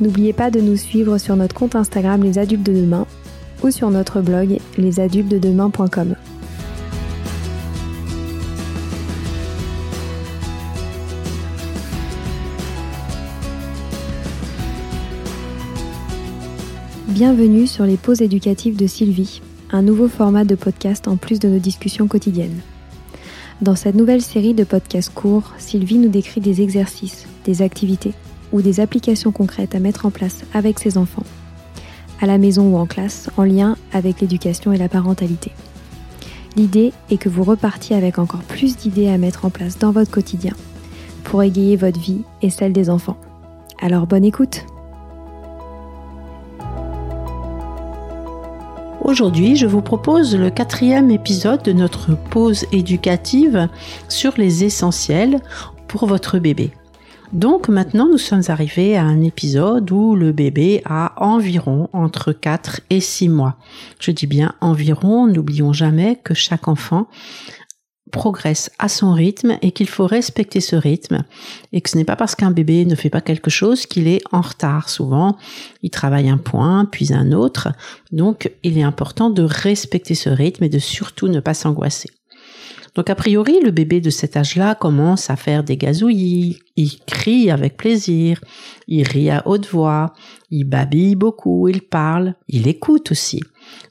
N'oubliez pas de nous suivre sur notre compte Instagram Les Adultes de Demain ou sur notre blog lesadultesdedemain.com. Bienvenue sur les pauses éducatives de Sylvie, un nouveau format de podcast en plus de nos discussions quotidiennes. Dans cette nouvelle série de podcasts courts, Sylvie nous décrit des exercices, des activités ou des applications concrètes à mettre en place avec ses enfants, à la maison ou en classe, en lien avec l'éducation et la parentalité. L'idée est que vous repartiez avec encore plus d'idées à mettre en place dans votre quotidien pour égayer votre vie et celle des enfants. Alors bonne écoute Aujourd'hui, je vous propose le quatrième épisode de notre pause éducative sur les essentiels pour votre bébé. Donc maintenant, nous sommes arrivés à un épisode où le bébé a environ entre 4 et 6 mois. Je dis bien environ, n'oublions jamais que chaque enfant progresse à son rythme et qu'il faut respecter ce rythme et que ce n'est pas parce qu'un bébé ne fait pas quelque chose qu'il est en retard. Souvent, il travaille un point, puis un autre. Donc, il est important de respecter ce rythme et de surtout ne pas s'angoisser. Donc a priori, le bébé de cet âge-là commence à faire des gazouillis, il crie avec plaisir, il rit à haute voix, il babille beaucoup, il parle, il écoute aussi.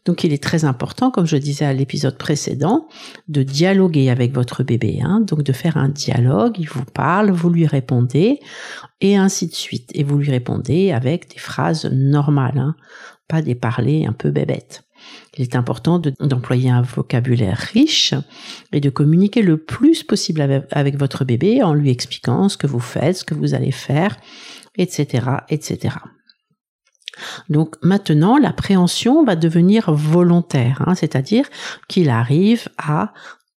Donc il est très important, comme je disais à l'épisode précédent, de dialoguer avec votre bébé, hein. donc de faire un dialogue, il vous parle, vous lui répondez, et ainsi de suite. Et vous lui répondez avec des phrases normales, hein. pas des parlers un peu bébêtes. Il est important d'employer un vocabulaire riche et de communiquer le plus possible avec, votre bébé en lui expliquant ce que vous faites, ce que vous allez faire, etc., etc. Donc maintenant, l'appréhension va devenir volontaire, hein, c'est-à-dire qu'il arrive à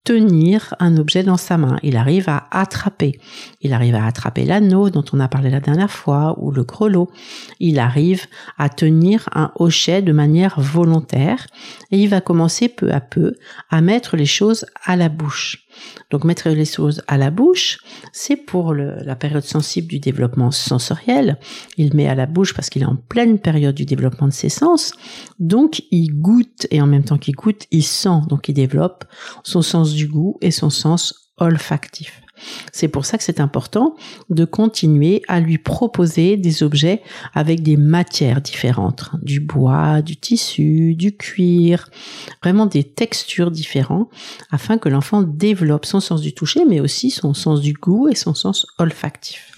tenir un objet dans sa main. Il arrive à attraper. Il arrive à attraper l'anneau dont on a parlé la dernière fois ou le grelot. Il arrive à tenir un hochet de manière volontaire et il va commencer peu à peu à mettre les choses à la bouche. Donc mettre les choses à la bouche, c'est pour la période sensible du développement sensoriel. Il met à la bouche parce qu'il est en pleine période du développement de ses sens. Donc il goûte et en même temps qu'il goûte, il sent. Donc il développe son sens du goût et son sens olfactif. C'est pour ça que c'est important de continuer à lui proposer des objets avec des matières différentes, du bois, du tissu, du cuir, vraiment des textures différentes afin que l'enfant développe son sens du toucher mais aussi son sens du goût et son sens olfactif.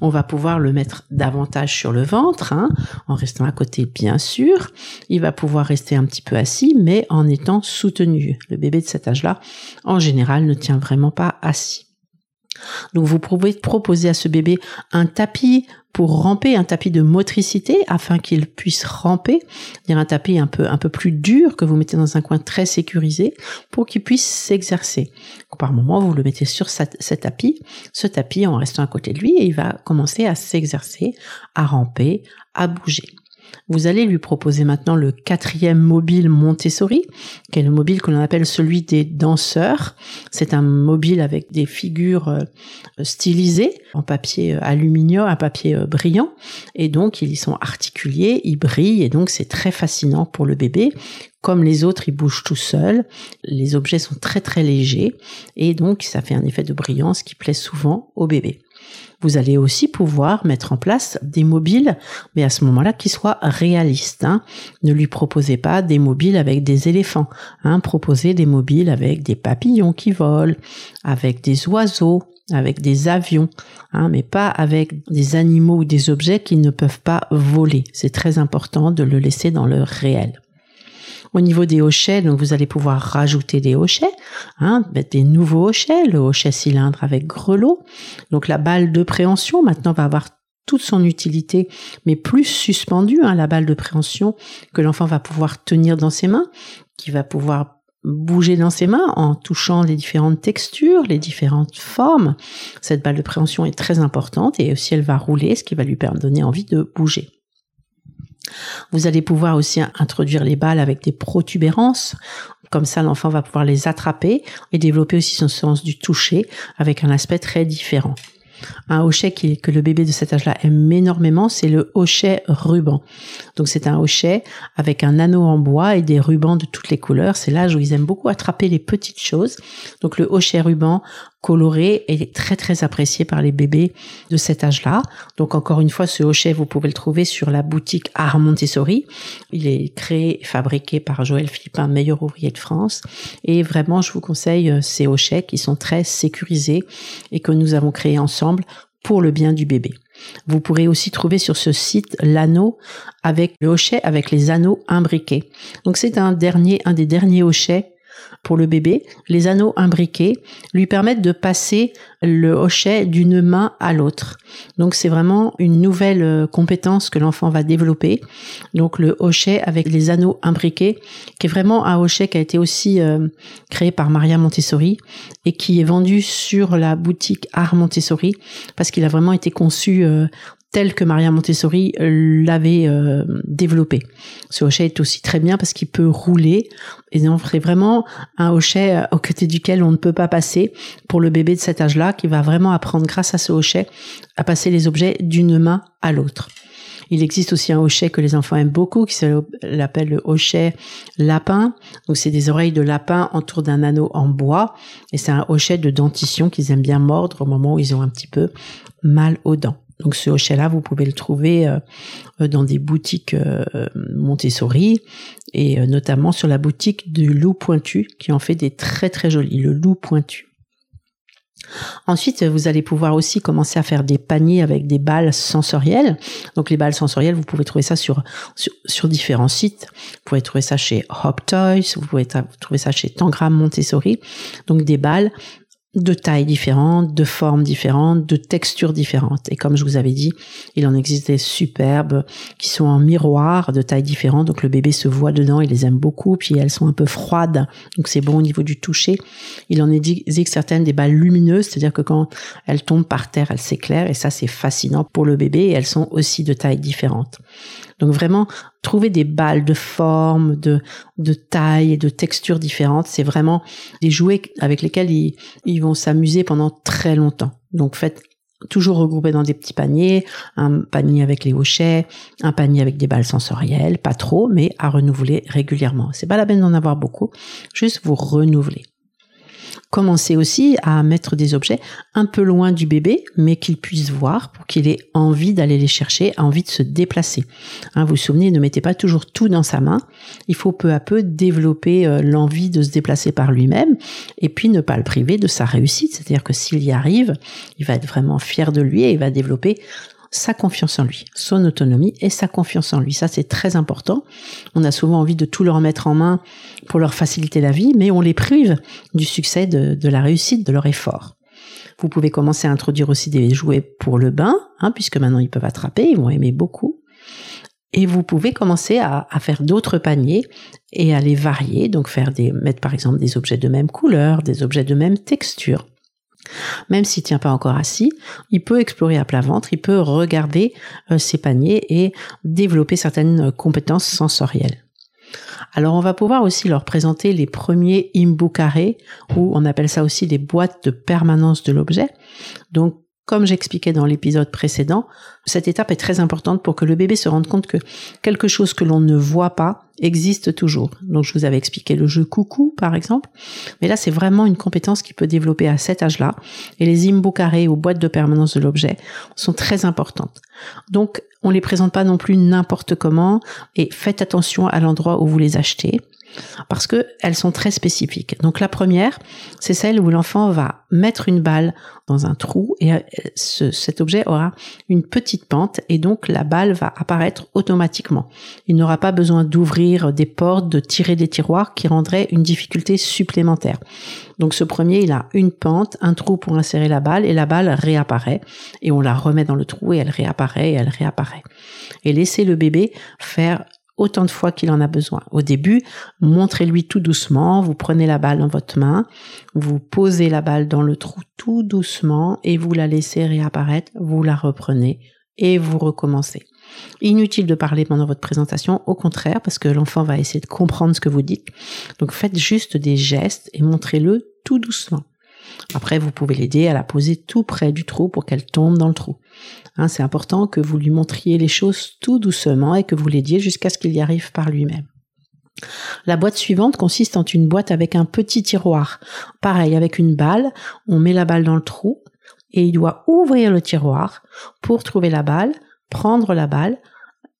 On va pouvoir le mettre davantage sur le ventre, hein, en restant à côté bien sûr. Il va pouvoir rester un petit peu assis, mais en étant soutenu. Le bébé de cet âge-là, en général, ne tient vraiment pas assis. Donc vous pouvez proposer à ce bébé un tapis pour ramper, un tapis de motricité afin qu'il puisse ramper, dire un tapis un peu un peu plus dur que vous mettez dans un coin très sécurisé pour qu'il puisse s'exercer. Par moment, vous le mettez sur ce tapis, ce tapis en restant à côté de lui et il va commencer à s'exercer, à ramper, à bouger. Vous allez lui proposer maintenant le quatrième mobile Montessori, qui est le mobile qu'on appelle celui des danseurs. C'est un mobile avec des figures euh, stylisées en papier euh, aluminium, un papier euh, brillant. Et donc, ils sont articulés, ils brillent, et donc c'est très fascinant pour le bébé. Comme les autres, ils bougent tout seuls. Les objets sont très très légers. Et donc, ça fait un effet de brillance qui plaît souvent au bébé. Vous allez aussi pouvoir mettre en place des mobiles, mais à ce moment-là qui soient réalistes. Hein. Ne lui proposez pas des mobiles avec des éléphants. Hein. Proposez des mobiles avec des papillons qui volent, avec des oiseaux, avec des avions, hein, mais pas avec des animaux ou des objets qui ne peuvent pas voler. C'est très important de le laisser dans le réel. Au niveau des hochets, donc vous allez pouvoir rajouter des hochets, hein, des nouveaux hochets, le hochet cylindre avec grelot. Donc la balle de préhension maintenant va avoir toute son utilité, mais plus suspendue, hein, la balle de préhension que l'enfant va pouvoir tenir dans ses mains, qui va pouvoir bouger dans ses mains en touchant les différentes textures, les différentes formes. Cette balle de préhension est très importante et aussi elle va rouler, ce qui va lui donner envie de bouger. Vous allez pouvoir aussi introduire les balles avec des protubérances. Comme ça, l'enfant va pouvoir les attraper et développer aussi son sens du toucher avec un aspect très différent. Un hochet que le bébé de cet âge-là aime énormément, c'est le hochet ruban. Donc c'est un hochet avec un anneau en bois et des rubans de toutes les couleurs. C'est l'âge où ils aiment beaucoup attraper les petites choses. Donc le hochet ruban coloré est très très apprécié par les bébés de cet âge-là. Donc encore une fois, ce hochet, vous pouvez le trouver sur la boutique Art Montessori. Il est créé et fabriqué par Joël Philippin, meilleur ouvrier de France. Et vraiment, je vous conseille euh, ces hochets qui sont très sécurisés et que nous avons créés ensemble pour le bien du bébé. Vous pourrez aussi trouver sur ce site l'anneau avec le hochet avec les anneaux imbriqués. Donc c'est un dernier, un des derniers hochets pour le bébé, les anneaux imbriqués lui permettent de passer le hochet d'une main à l'autre. Donc c'est vraiment une nouvelle euh, compétence que l'enfant va développer. Donc le hochet avec les anneaux imbriqués, qui est vraiment un hochet qui a été aussi euh, créé par Maria Montessori et qui est vendu sur la boutique Art Montessori parce qu'il a vraiment été conçu euh, tel que Maria Montessori l'avait euh, développé. Ce hochet est aussi très bien parce qu'il peut rouler et on ferait vraiment un hochet euh, au côté duquel on ne peut pas passer pour le bébé de cet âge-là qui va vraiment apprendre grâce à ce hochet à passer les objets d'une main à l'autre. Il existe aussi un hochet que les enfants aiment beaucoup, qui s'appelle le hochet lapin. Donc c'est des oreilles de lapin autour d'un anneau en bois. Et c'est un hochet de dentition qu'ils aiment bien mordre au moment où ils ont un petit peu mal aux dents. Donc ce hochet-là, vous pouvez le trouver euh, euh, dans des boutiques euh, Montessori et notamment sur la boutique du Loup Pointu qui en fait des très très jolis, le Loup Pointu. Ensuite, vous allez pouvoir aussi commencer à faire des paniers avec des balles sensorielles. Donc les balles sensorielles, vous pouvez trouver ça sur, sur, sur différents sites. Vous pouvez trouver ça chez Hop Toys, vous pouvez trouver ça chez Tangram Montessori. Donc des balles de tailles différentes, de formes différentes, de textures différentes. Et comme je vous avais dit, il en existe des superbes qui sont en miroir de tailles différentes. Donc le bébé se voit dedans, il les aime beaucoup. Puis elles sont un peu froides, donc c'est bon au niveau du toucher. Il en existe certaines des balles lumineuses, c'est-à-dire que quand elles tombent par terre, elles s'éclairent. Et ça, c'est fascinant pour le bébé. Et elles sont aussi de tailles différentes. Donc vraiment, trouver des balles de forme, de, de taille et de texture différentes, c'est vraiment des jouets avec lesquels ils, ils s'amuser pendant très longtemps. Donc faites toujours regrouper dans des petits paniers, un panier avec les hochets, un panier avec des balles sensorielles, pas trop, mais à renouveler régulièrement. C'est pas la peine d'en avoir beaucoup, juste vous renouveler. Commencez aussi à mettre des objets un peu loin du bébé, mais qu'il puisse voir pour qu'il ait envie d'aller les chercher, envie de se déplacer. Hein, vous vous souvenez, ne mettez pas toujours tout dans sa main. Il faut peu à peu développer euh, l'envie de se déplacer par lui-même et puis ne pas le priver de sa réussite. C'est-à-dire que s'il y arrive, il va être vraiment fier de lui et il va développer sa confiance en lui, son autonomie et sa confiance en lui. Ça, c'est très important. On a souvent envie de tout leur mettre en main pour leur faciliter la vie, mais on les prive du succès, de, la réussite de leur effort. Vous pouvez commencer à introduire aussi des jouets pour le bain, hein, puisque maintenant ils peuvent attraper, ils vont aimer beaucoup. Et vous pouvez commencer à, faire d'autres paniers et à les varier, donc faire des, mettre par exemple des objets de même couleur, des objets de même texture. Même s'il tient pas encore assis, il peut explorer à plat ventre, il peut regarder euh, ses paniers et développer certaines compétences sensorielles. Alors on va pouvoir aussi leur présenter les premiers imbu carrés, ou on appelle ça aussi des boîtes de permanence de l'objet. Donc comme j'expliquais dans l'épisode précédent, cette étape est très importante pour que le bébé se rende compte que quelque chose que l'on ne voit pas existe toujours. Donc je vous avais expliqué le jeu coucou par exemple, mais là c'est vraiment une compétence qui peut développer à cet âge-là et les imbu carrés ou boîtes de permanence de l'objet sont très importantes. Donc on les présente pas non plus n'importe comment et faites attention à l'endroit où vous les achetez. Parce que elles sont très spécifiques. Donc la première, c'est celle où l'enfant va mettre une balle dans un trou et euh, cet objet aura une petite pente et donc la balle va apparaître automatiquement. Il n'aura pas besoin d'ouvrir des portes, de tirer des tiroirs qui rendraient une difficulté supplémentaire. Donc ce premier, il a une pente, un trou pour insérer la balle et la balle réapparaît et on la remet dans le trou et elle réapparaît et elle réapparaît. Et laissez le bébé faire autant de fois qu'il en a besoin. Au début, montrez-lui tout doucement, vous prenez la balle dans votre main, vous posez la balle dans le trou tout doucement et vous la laissez réapparaître, vous la reprenez et vous recommencez. Inutile de parler pendant votre présentation, au contraire, parce que l'enfant va essayer de comprendre ce que vous dites. Donc faites juste des gestes et montrez-le tout doucement. Après, vous pouvez l'aider à la poser tout près du trou pour qu'elle tombe dans le trou. Hein, c'est important que vous lui montriez les choses tout doucement et que vous l'aidiez jusqu'à ce qu'il y arrive par lui-même. La boîte suivante consiste en une boîte avec un petit tiroir. Pareil, avec une balle, on met la balle dans le trou et il doit ouvrir le tiroir pour trouver la balle, prendre la balle,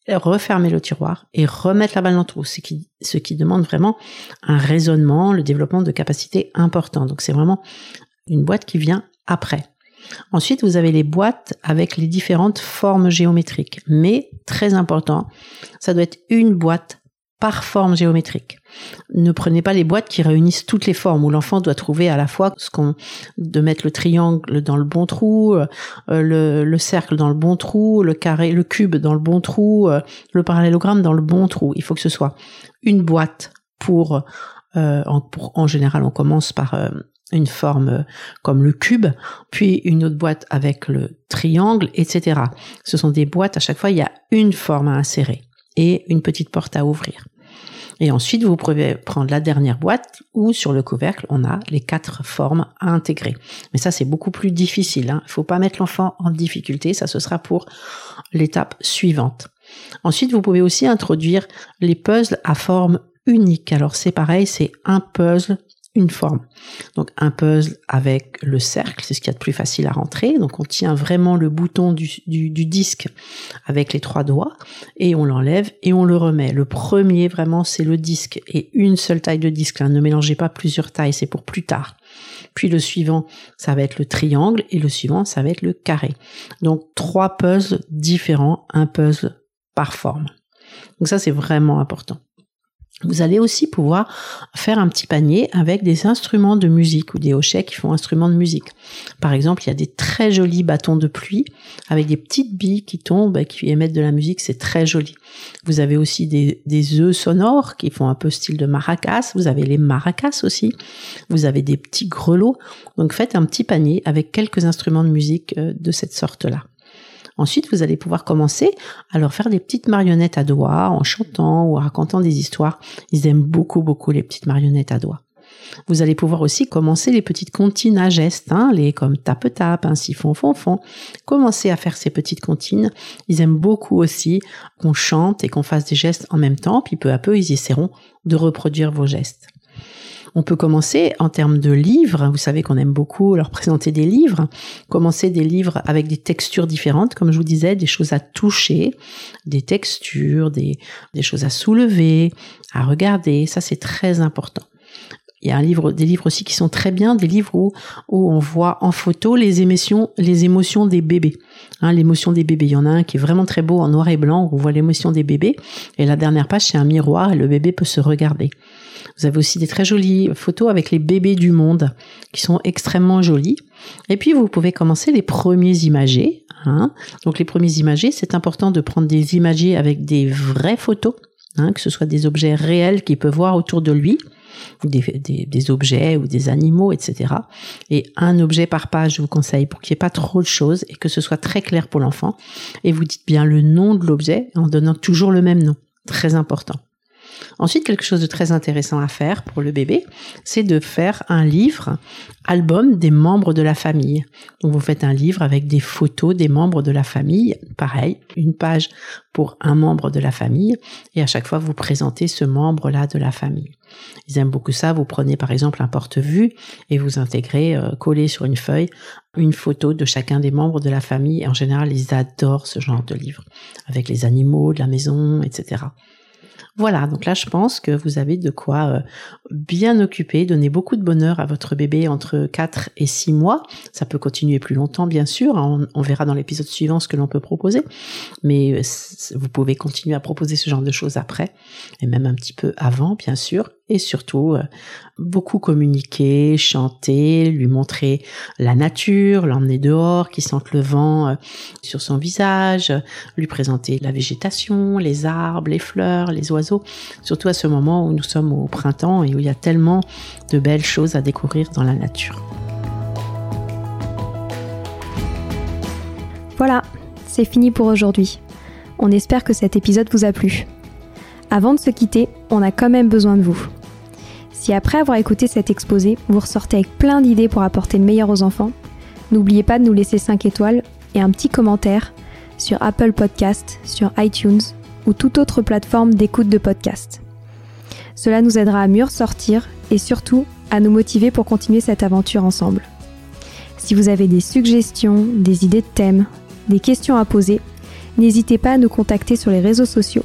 refermer le tiroir et remettre la balle dans le trou, ce qui, ce qui demande vraiment un raisonnement, le développement de capacités importantes. Donc c'est vraiment une boîte qui vient après. Ensuite, vous avez les boîtes avec les différentes formes géométriques. Mais, très important, ça doit être une boîte par forme géométrique. Ne prenez pas les boîtes qui réunissent toutes les formes où l'enfant doit trouver à la fois de mettre le triangle dans le bon trou, euh, le, cercle dans le bon trou, le carré, le cube dans le bon trou, euh, le parallélogramme dans le bon trou. Il faut que ce soit une boîte pour euh, en, général, on commence par une forme comme le cube, puis une autre boîte avec le triangle, etc. Ce sont des boîtes, à chaque fois, il y a une forme à insérer et une petite porte à ouvrir. Et ensuite, vous pouvez prendre la dernière boîte où sur le couvercle, on a les quatre formes à intégrer. Mais ça, c'est beaucoup plus difficile. Hein. Il ne faut pas mettre l'enfant en difficulté. Ça, ce sera pour l'étape suivante. Ensuite, vous pouvez aussi introduire les puzzles à forme unique. Alors, c'est pareil, c'est un puzzle une forme. Donc un puzzle avec le cercle, c'est ce qu'il y a de plus facile à rentrer. Donc on tient vraiment le bouton du, disque avec les trois doigts et on l'enlève et on le remet. Le premier vraiment c'est le disque et une seule taille de disque. Ne mélangez pas plusieurs tailles, c'est pour plus tard. Puis le suivant, ça va être le triangle et le suivant, ça va être le carré. Donc trois puzzles différents, un puzzle par forme. Donc ça c'est vraiment important. Vous allez aussi pouvoir faire un petit panier avec des instruments de musique ou des hochets qui font instruments de musique. Par exemple, il y a des très jolis bâtons de pluie avec des petites billes qui tombent et qui émettent de la musique. C'est très joli. Vous avez aussi des, des œufs sonores qui font un peu style de maracas. Vous avez les maracas aussi. Vous avez des petits grelots. Donc faites un petit panier avec quelques instruments de musique euh, de cette sorte-là. Ensuite, vous allez pouvoir commencer à leur faire des petites marionnettes à doigts en chantant ou en racontant des histoires. Ils aiment beaucoup, beaucoup les petites marionnettes à doigts. Vous allez pouvoir aussi commencer les petites comptines à gestes, hein, les comme tape-tape, un siphon fond fond. Commencez à faire ces petites comptines. Ils aiment beaucoup aussi qu'on chante et qu'on fasse des gestes en même temps, puis peu à peu, ils essaieront de reproduire vos gestes. On peut commencer en termes de livres. Vous savez qu'on aime beaucoup leur présenter des livres. Commencer des livres avec des textures différentes, comme je vous disais, des choses à toucher, des textures, des, choses à soulever, à regarder. Ça, c'est très important. Il y a des livres aussi qui sont très bien, des livres où, on voit en photo les émotions, les émotions des bébés. Hein, l'émotion des bébés. Il y en a un qui est vraiment très beau en noir et blanc où on voit l'émotion des bébés. Et la dernière page, c'est un miroir et le bébé peut se regarder. Vous avez aussi des très jolies photos avec les bébés du monde qui sont extrêmement jolies. Et puis vous pouvez commencer les premiers imagés. Hein. Donc les premiers imagés, c'est important de prendre des imagés avec des vraies photos, hein, que ce soit des objets réels qu'il peut voir autour de lui. Des, des, objets ou des animaux, etc. Et un objet par page, je vous conseille, pour qu'il n'y ait pas trop de choses et que ce soit très clair pour l'enfant. Et vous dites bien le nom de l'objet en donnant toujours le même nom. Très important. Ensuite, quelque chose de très intéressant à faire pour le bébé, c'est de faire un livre, album des membres de la famille. Donc vous faites un livre avec des photos des membres de la famille, pareil, une page pour un membre de la famille, et à chaque fois vous présentez ce membre-là de la famille. Ils aiment beaucoup ça. Vous prenez par exemple un porte-vue et vous intégrez, euh, collez sur une feuille, une photo de chacun des membres de la famille. Et en général, ils adorent ce genre de livre avec les animaux de la maison, etc. Voilà, donc là je pense que vous avez de quoi euh, bien occuper, donner beaucoup de bonheur à votre bébé entre 4 et 6 mois. Ça peut continuer plus longtemps bien sûr, hein. on, verra dans l'épisode suivant ce que l'on peut proposer, mais euh, vous pouvez continuer à proposer ce genre de choses après, et même un petit peu avant bien sûr et surtout euh, beaucoup communiquer, chanter, lui montrer la nature, l'emmener dehors, qu'il sente le vent euh, sur son visage, lui présenter la végétation, les arbres, les fleurs, les oiseaux, surtout à ce moment où nous sommes au printemps et où il y a tellement de belles choses à découvrir dans la nature. Voilà, c'est fini pour aujourd'hui. On espère que cet épisode vous a plu. Avant de se quitter, on a quand même besoin de vous. Si après avoir écouté cet exposé, vous ressortez avec plein d'idées pour apporter le meilleur aux enfants, n'oubliez pas de nous laisser 5 étoiles et un petit commentaire sur Apple Podcast, sur iTunes ou toute autre plateforme d'écoute de podcast. Cela nous aidera à mieux ressortir et surtout à nous motiver pour continuer cette aventure ensemble. Si vous avez des suggestions, des idées de thèmes, des questions à poser, n'hésitez pas à nous contacter sur les réseaux sociaux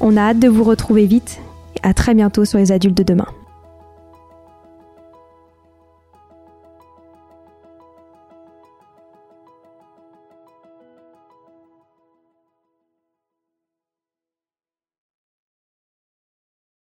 On a hâte de vous retrouver vite à très bientôt sur les adultes de demain.